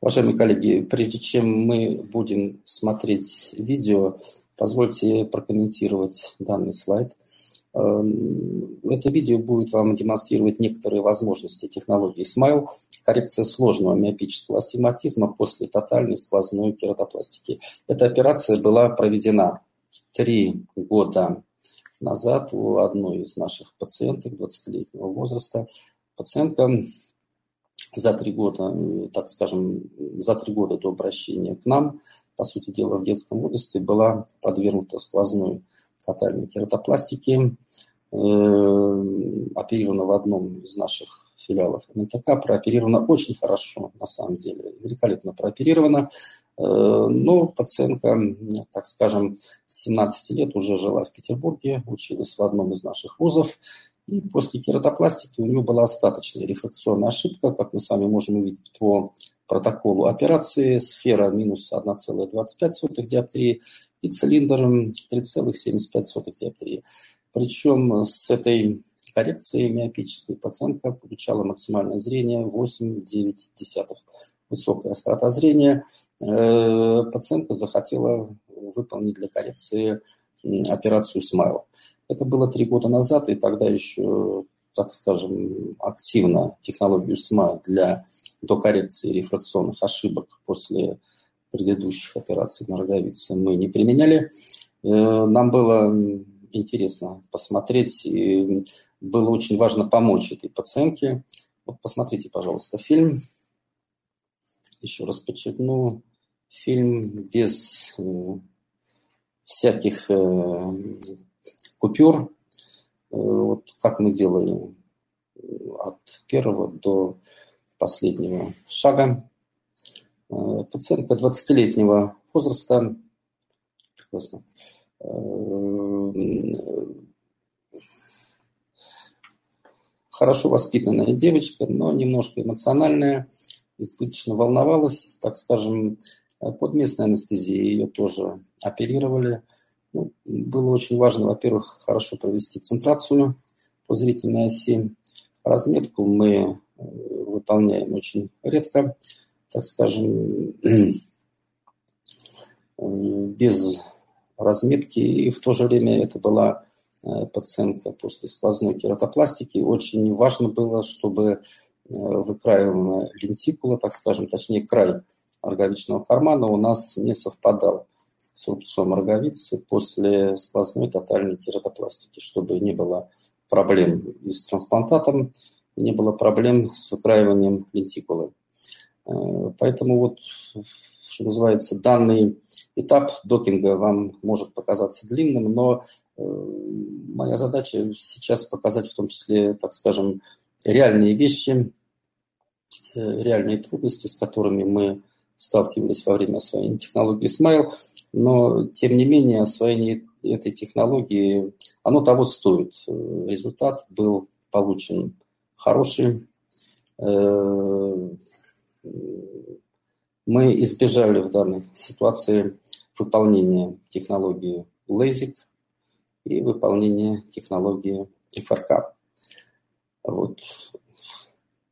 Уважаемые коллеги, прежде чем мы будем смотреть видео, позвольте прокомментировать данный слайд. Эм, это видео будет вам демонстрировать некоторые возможности технологии Smile, коррекция сложного миопического астигматизма после тотальной сквозной кератопластики. Эта операция была проведена три года назад у одной из наших пациенток 20-летнего возраста. Пациентка за три года, так скажем, за три года до обращения к нам, по сути дела, в детском возрасте была подвергнута сквозной тотальной кератопластике, э, оперирована в одном из наших филиалов МНТК, прооперирована очень хорошо, на самом деле, великолепно прооперирована, э, но пациентка, так скажем, с 17 лет уже жила в Петербурге, училась в одном из наших вузов, и после кератопластики у него была остаточная рефракционная ошибка, как мы с вами можем увидеть по протоколу операции. Сфера минус 1,25 диоптрии и цилиндр 3,75 диоптрии. Причем с этой коррекцией миопической пациентка получала максимальное зрение 8,9. Высокая острота зрения. Э, пациентка захотела выполнить для коррекции операцию смайла. Это было три года назад, и тогда еще, так скажем, активно технологию СМА для докоррекции рефракционных ошибок после предыдущих операций на роговице мы не применяли. Э, нам было интересно посмотреть, и было очень важно помочь этой пациентке. Вот посмотрите, пожалуйста, фильм. Еще раз подчеркну, фильм без э, всяких э, купюр. Вот как мы делали от первого до последнего шага. Э, пациентка 20-летнего возраста, прекрасно, э, хорошо воспитанная девочка, но немножко эмоциональная, избыточно волновалась, так скажем, Под местной анестезией ее тоже оперировали. Ну, было очень важно, во-первых, хорошо провести центрацию по зрительной оси. Разметку мы выполняем очень редко, так скажем, без разметки. И в то же время это была э, пациентка после сквозной кератопластики. Очень важно было, чтобы э, выкраиваемая лентикула, так скажем, точнее край роговичного кармана у нас не совпадал с рубцом роговицы после сквозной тотальной кератопластики, чтобы не было проблем и с трансплантатом, не было проблем с выкраиванием лентикулы. Э, поэтому вот, что называется, данный этап докинга вам может показаться длинным, но э, моя задача сейчас показать в том числе, так скажем, реальные вещи, э, реальные трудности, с которыми мы сталкивались во время освоения технологии Smile, но, тем не менее, освоение этой технологии, оно того стоит. Результат был получен хороший. Мы избежали в данной ситуации выполнения технологии LASIK и выполнения технологии ФРК. Вот.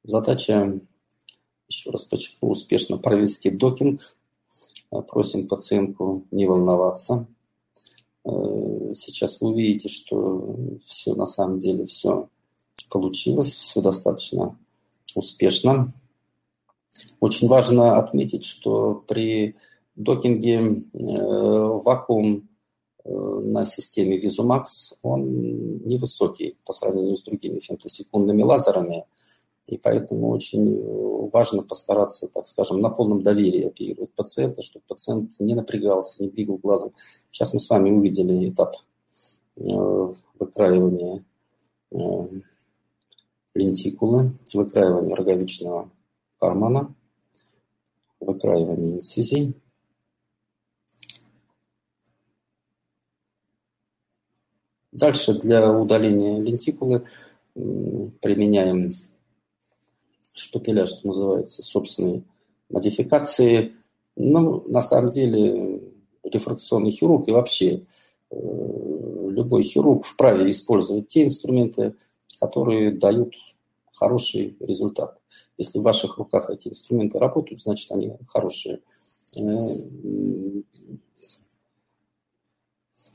Задача, еще раз подчеркну, успешно провести докинг. Просим пациентку не волноваться. Э, сейчас вы увидите, что все на самом деле все получилось, все достаточно успешно. Очень важно отметить, что при докинге э, вакуум э, на системе Vizumax, он невысокий по сравнению с другими фемтосекундными лазерами, и поэтому очень важно постараться, так скажем, на полном доверии оперировать пациента, чтобы пациент не напрягался, не двигал глазом. Сейчас мы с вами увидели этап э, выкраивания лентикулы, выкраивание роговичного кармана, выкраивание инцизий. Дальше для удаления лентикулы применяем шпателя, что называется, собственной модификации. Ну, на самом деле, рефракционный хирург и вообще э, любой хирург вправе использовать те инструменты, которые дают хороший результат. Если в ваших руках эти инструменты работают, значит, они хорошие. Э,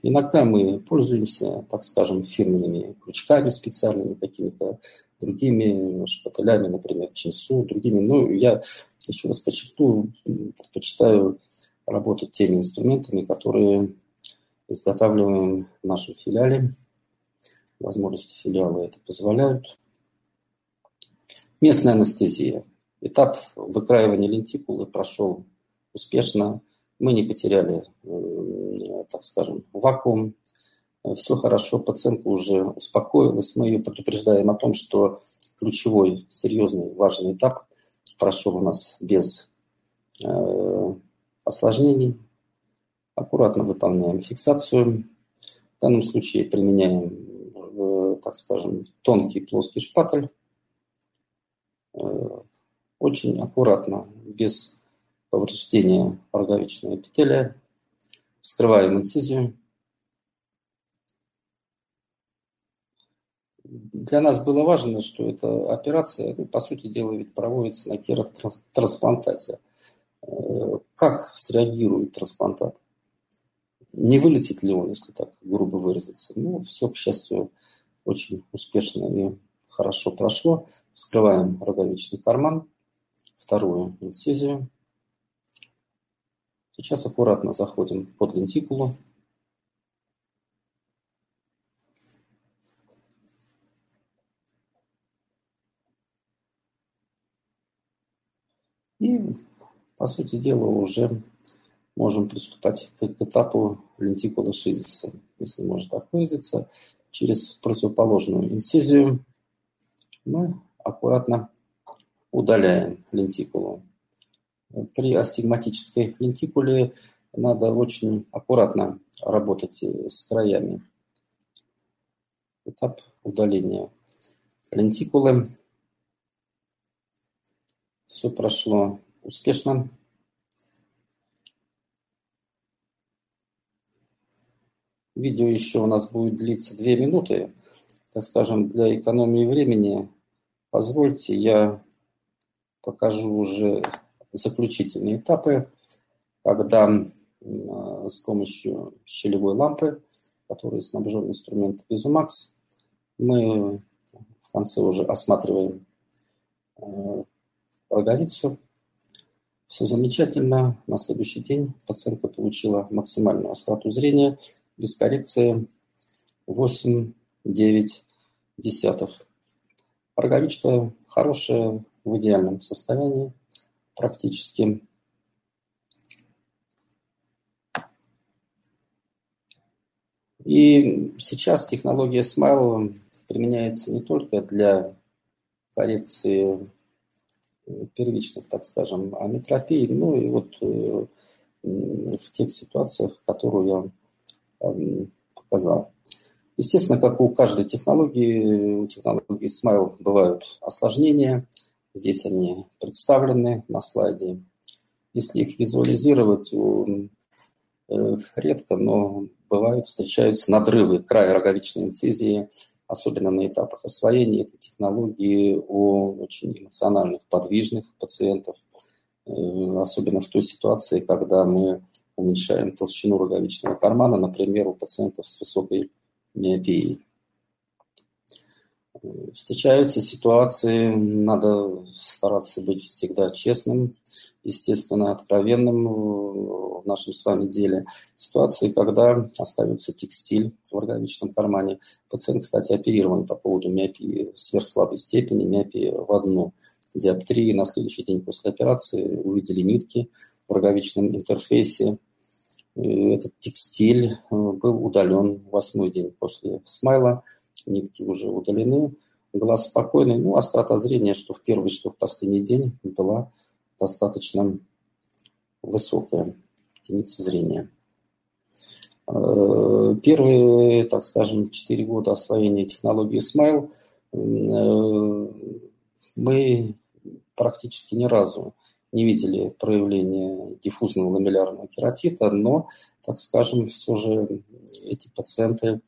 иногда мы пользуемся, так скажем, фирменными крючками специальными, какими-то другими шпателями, например, Чинсу, другими. Но я еще раз подчеркну, предпочитаю работать теми инструментами, которые изготавливаем в нашем филиале. Возможности филиала это позволяют. Местная анестезия. Этап выкраивания лентикулы прошел успешно. Мы не потеряли, так скажем, вакуум. Все хорошо, пациентка уже успокоилась. Мы ее предупреждаем о том, что ключевой, серьезный, важный этап прошел у нас без э, осложнений. Аккуратно выполняем фиксацию. В данном случае применяем, э, так скажем, тонкий плоский шпатель очень аккуратно, без повреждения роговичного эпителия, вскрываем инцизию. Для нас было важно, что эта операция, ну, по сути дела, ведь проводится на кератрансплантате. Э, как среагирует трансплантат? Не вылетит ли он, если так грубо выразиться? Ну, все, к счастью, очень успешно и хорошо прошло. Вскрываем роговичный карман, вторую инцизию. Сейчас аккуратно заходим под лентикулу. И, по сути дела, уже можем приступать к этапу лентикулы шизиса, если можно так выразиться, через противоположную инцизию мы аккуратно удаляем лентикулу. При астигматической лентикуле надо очень аккуратно работать э, с краями. Этап удаления лентикулы. Все прошло успешно. Видео еще у нас будет длиться 2 минуты. Так скажем, для экономии времени позвольте я покажу уже заключительные этапы, когда с помощью щелевой лампы, которой снабжен инструмент Visumax, мы в конце уже осматриваем э, роговицу. Все замечательно. На следующий день пациентка получила максимальную остроту зрения без коррекции 8-9 десятых. Роговичка хорошая, в идеальном состоянии практически. И сейчас технология Smile применяется не только для коррекции первичных, так скажем, аметропий, ну и вот э, в тех ситуациях, которую я эм, показал. Естественно, как у каждой технологии, у технологии Smile бывают осложнения. Здесь они представлены на слайде. Если их визуализировать, э, редко, но бывают, встречаются надрывы края роговичной инцизии, особенно на этапах освоения этой технологии у очень эмоциональных, подвижных пациентов, э, особенно в той ситуации, когда мы уменьшаем толщину роговичного кармана, например, у пациентов с высокой миопией. Э, встречаются ситуации, надо стараться быть всегда честным, естественно, откровенным в нашем с вами деле. Ситуации, когда остается текстиль в роговичном кармане. Пациент, кстати, оперирован по поводу миопии сверхслабой степени, миопии в одну диоптрии. На следующий день после операции увидели нитки в роговичном интерфейсе. Этот текстиль э, был удален восьмой день после смайла. Нитки уже удалены. Глаз спокойный. Ну, острота зрения, что в первый, что в последний день была достаточно высокая единица зрения. Э, первые, так скажем, 4 года освоения технологии Smile э, мы практически ни разу не видели проявления диффузного ламеллярного кератита, но, так скажем, все же эти пациенты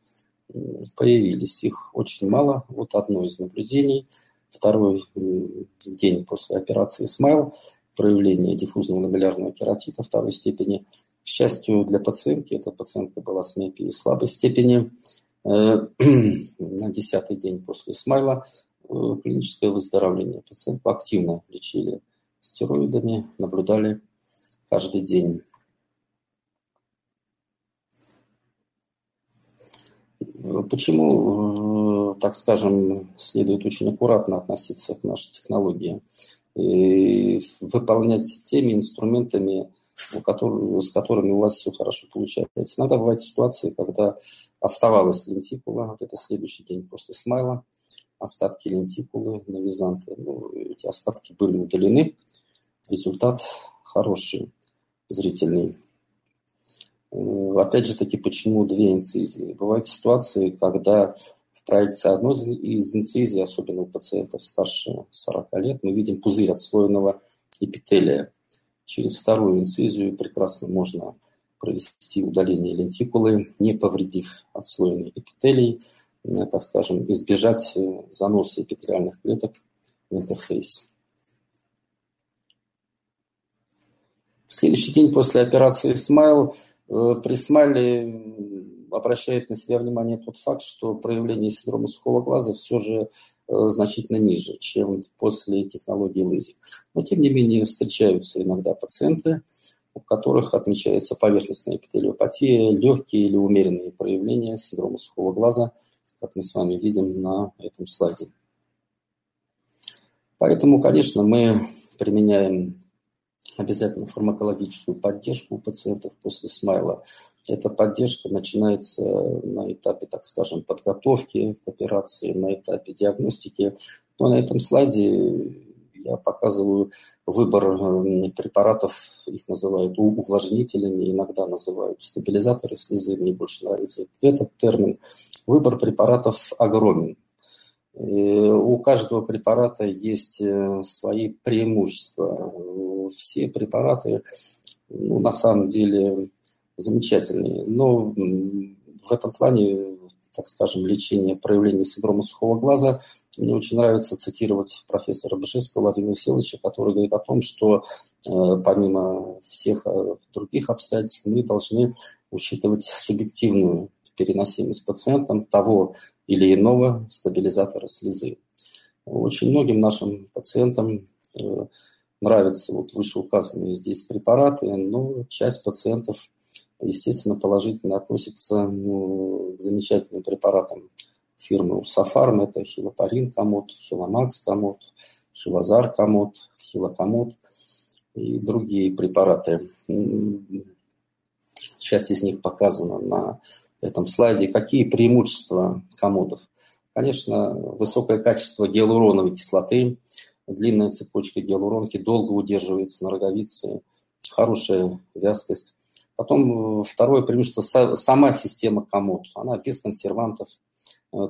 появились. Их очень мало. Вот одно из наблюдений. Второй день после операции Smile проявление диффузного ламеллярного кератита второй степени. К счастью для пациентки, эта пациентка была с миопией слабой степени. Э, на десятый день после смайла э, клиническое выздоровление. Пациентку активно лечили стероидами, наблюдали каждый день. Почему, э, так скажем, следует очень аккуратно относиться к нашей технологии? и выполнять теми инструментами, с которыми у вас все хорошо получается. Иногда бывают ситуации, когда оставалась лентикула, вот это следующий день после смайла, остатки лентикулы на византы. Ну, эти остатки были удалены. Результат хороший, зрительный. Э, опять же таки, почему две инцизии? Бывают ситуации, когда проекции одной из инцизий, особенно у пациентов старше 40 лет, мы видим пузырь отслоенного эпителия. Через вторую инцизию прекрасно можно провести удаление лентикулы, не повредив отслоенный эпителий, так скажем, избежать э, заноса эпителиальных клеток в интерфейс. В следующий день после операции Smile э, при Смайле обращает на себя внимание тот факт, что проявление синдрома сухого глаза все же э, значительно ниже, чем после технологии лазик. Но, тем не менее, встречаются иногда пациенты, у которых отмечается поверхностная эпителиопатия, легкие или умеренные проявления синдрома сухого глаза, как мы с вами видим на этом слайде. Поэтому, конечно, мы применяем обязательно фармакологическую поддержку у пациентов после смайла. Эта поддержка начинается на этапе, так скажем, подготовки к операции, на этапе диагностики. Но на этом слайде я показываю выбор препаратов, их называют увлажнителями, иногда называют стабилизаторы слезы, мне больше нравится этот термин. Выбор препаратов огромен. У каждого препарата есть э, свои преимущества. Все препараты, ну, на самом деле, замечательные. Но в этом плане, так скажем, лечение проявления синдрома сухого глаза мне очень нравится цитировать профессора Бышевского Владимира Всеволодовича, который говорит о том, что э, помимо всех э, других обстоятельств мы должны учитывать субъективную переносимость пациентам того или иного стабилизатора слезы. Очень многим нашим пациентам э, нравятся вот вышеуказанные здесь препараты, но часть пациентов, естественно, положительно относится ну, к замечательным препаратам фирмы Урсафарм. Это хилопарин комод, хиломакс комод, хилозар комод, хилокомод и другие препараты. Часть из них показана на этом слайде. Какие преимущества комодов? Конечно, высокое качество гиалуроновой кислоты, длинная цепочка гиалуронки долго удерживается на роговице, хорошая вязкость. Потом э, второе преимущество – сама система комод. Она без консервантов,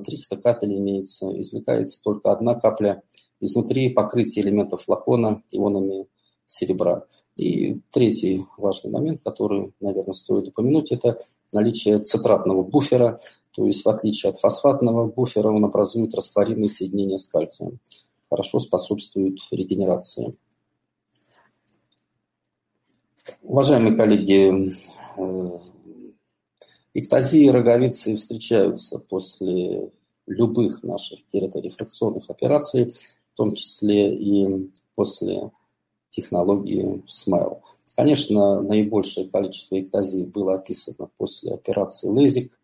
300 э, капель имеется, извлекается только одна капля изнутри покрытие элементов флакона ионами серебра. И третий важный момент, который, наверное, стоит упомянуть, это наличие цитратного буфера, то есть в отличие от фосфатного буфера он образует растворимые соединения с кальцием, хорошо способствует регенерации. Уважаемые коллеги, э, эктазии и роговицы встречаются после любых наших кераторефракционных операций, в том числе и после технологии SMILE. Конечно, наибольшее количество эктазий было описано после операции ЛЭЗИК.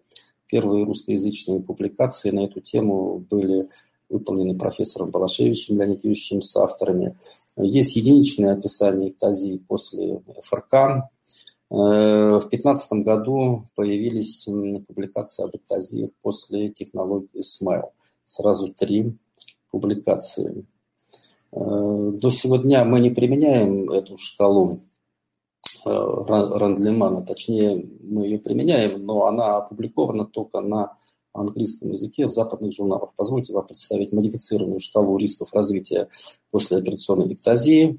Первые русскоязычные публикации на эту тему были выполнены профессором Балашевичем Леонидом Юрьевичем с авторами. Есть единичное описание эктазии после ФРК. Э, в 2015 году появились публикации об эктазиях после технологии SMILE. Сразу три публикации. Э, до сего дня мы не применяем эту шкалу Э, Рандлемана, точнее, мы ее применяем, но она опубликована только на английском языке в западных журналах. Позвольте вам представить модифицированную шкалу рисков развития после операционной эктазии.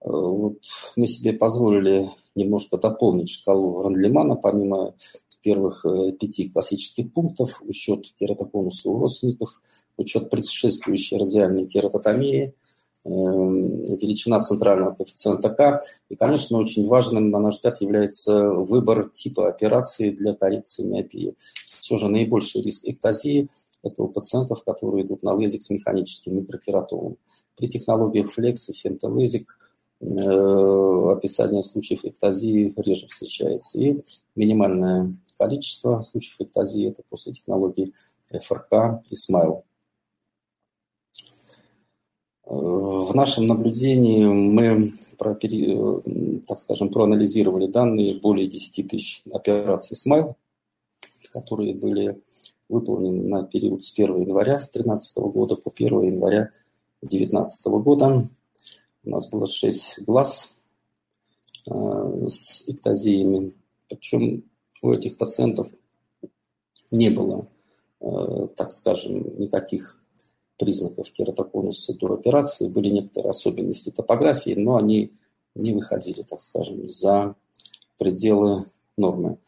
Э, вот мы себе позволили немножко дополнить шкалу Рандлемана, помимо первых э, пяти классических пунктов, учет кератоконуса у родственников, учет предшествующей радиальной кератотомии – Эм, величина центрального коэффициента К. И, конечно, очень важным, на наш взгляд, является выбор типа операции для коррекции миопии. Все же наибольший риск эктазии – это у пациентов, которые идут на лезик с механическим микрокератомом. При технологиях флекс и фентолезик описание случаев эктазии реже встречается. И минимальное количество случаев эктазии – это после технологии ФРК и СМАЙЛ. В нашем наблюдении мы, так скажем, проанализировали данные более 10 тысяч операций Smile, которые были выполнены на период с 1 января 2013 года по 1 января 2019 года. У нас было 6 глаз э, с эктазиями, причем у этих пациентов не было, э, так скажем, никаких признаков кератоконуса до операции. Были некоторые особенности топографии, но они не выходили, так скажем, за пределы нормы.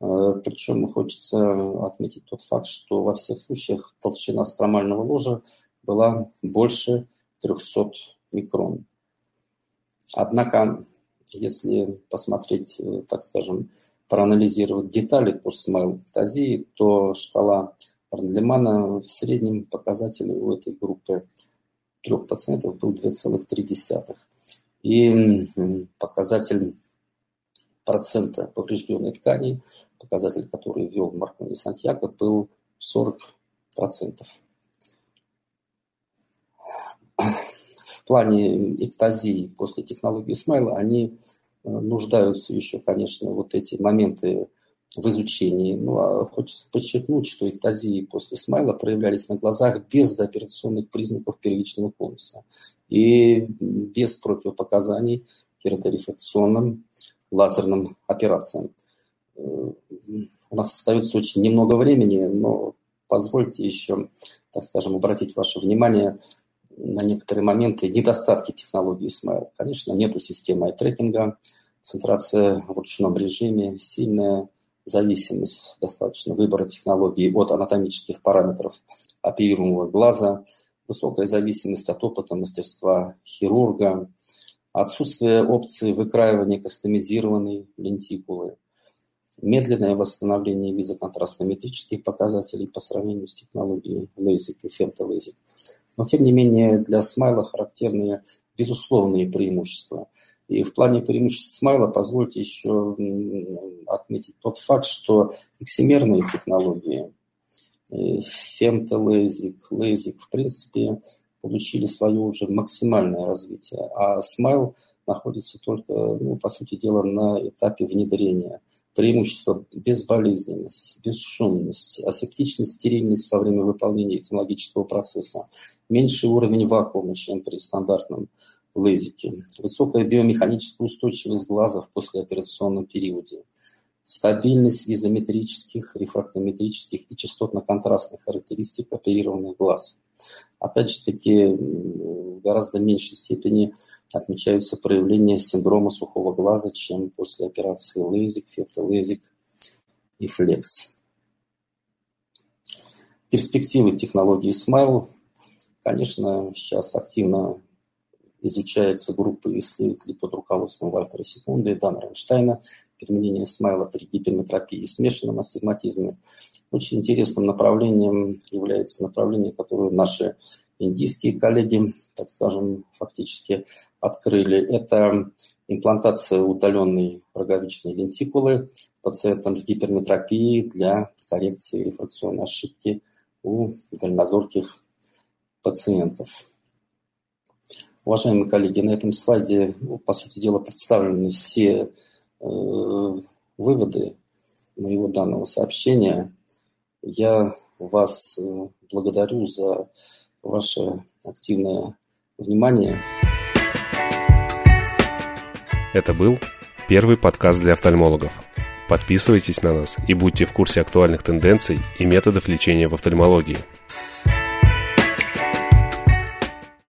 Э, Причем хочется отметить тот факт, что во всех случаях толщина стромального ложа была больше 300 микрон. Однако, если посмотреть, э, так скажем, проанализировать детали по смайлоктазии, то шкала Рандлемана в среднем показатель у этой группы трех пациентов был 2,3. И показатель процента поврежденной ткани, показатель, который ввел Маркони Сантьяго, был 40%. В плане эктазии после технологии Смайла они э, нуждаются еще, конечно, вот эти моменты в изучении. Ну, а хочется подчеркнуть, что эктазии после смайла проявлялись на глазах без дооперационных признаков первичного конуса и без противопоказаний кераторефракционным лазерным операциям. Э, у нас остается очень немного времени, но позвольте еще, так скажем, обратить ваше внимание на некоторые моменты недостатки технологии Smile. Конечно, нету системы трекинга, концентрация в ручном режиме, сильная зависимость достаточно выбора технологии от анатомических параметров оперируемого глаза, высокая зависимость от опыта мастерства хирурга, отсутствие опции выкраивания кастомизированной лентикулы, медленное восстановление визоконтрастно-метрических показателей по сравнению с технологией LASIK и фемтолазик. Но, тем не менее, для смайла характерные безусловные преимущества. И в плане преимуществ смайла позвольте еще отметить тот факт, что эксимерные технологии, э, фемтолазик, лазик, в принципе, получили свое уже максимальное развитие, а смайл находится только, ну, по сути дела, на этапе внедрения. Преимущество безболезненность, бесшумность, асептичность, стерильность во время выполнения технологического процесса, меньший уровень вакуума, чем при стандартном лазике, высокая биомеханическая устойчивость глаза в послеоперационном периоде, стабильность визометрических, рефрактометрических и частотно-контрастных характеристик оперированных глаз. Опять же таки, в гораздо меньшей степени отмечаются проявления синдрома сухого глаза, чем после операции лазик, фептолазик и флекс. Перспективы технологии Smile, конечно, сейчас активно изучается группой исследователей под руководством Вальтера Секунда и Дана Рейнштейна применение смайла при гиперметропии и смешанном астигматизме. Очень интересным направлением является направление, которое наши индийские коллеги, так скажем, фактически открыли. Это имплантация удаленной роговичной лентикулы пациентам с гиперметропией для коррекции рефракционной ошибки у дальнозорких пациентов. Уважаемые коллеги, на этом слайде, ну, по сути дела, представлены все э, выводы моего данного сообщения. Я вас э, благодарю за ваше активное внимание. Это был первый подкаст для офтальмологов. Подписывайтесь на нас и будьте в курсе актуальных тенденций и методов лечения в офтальмологии.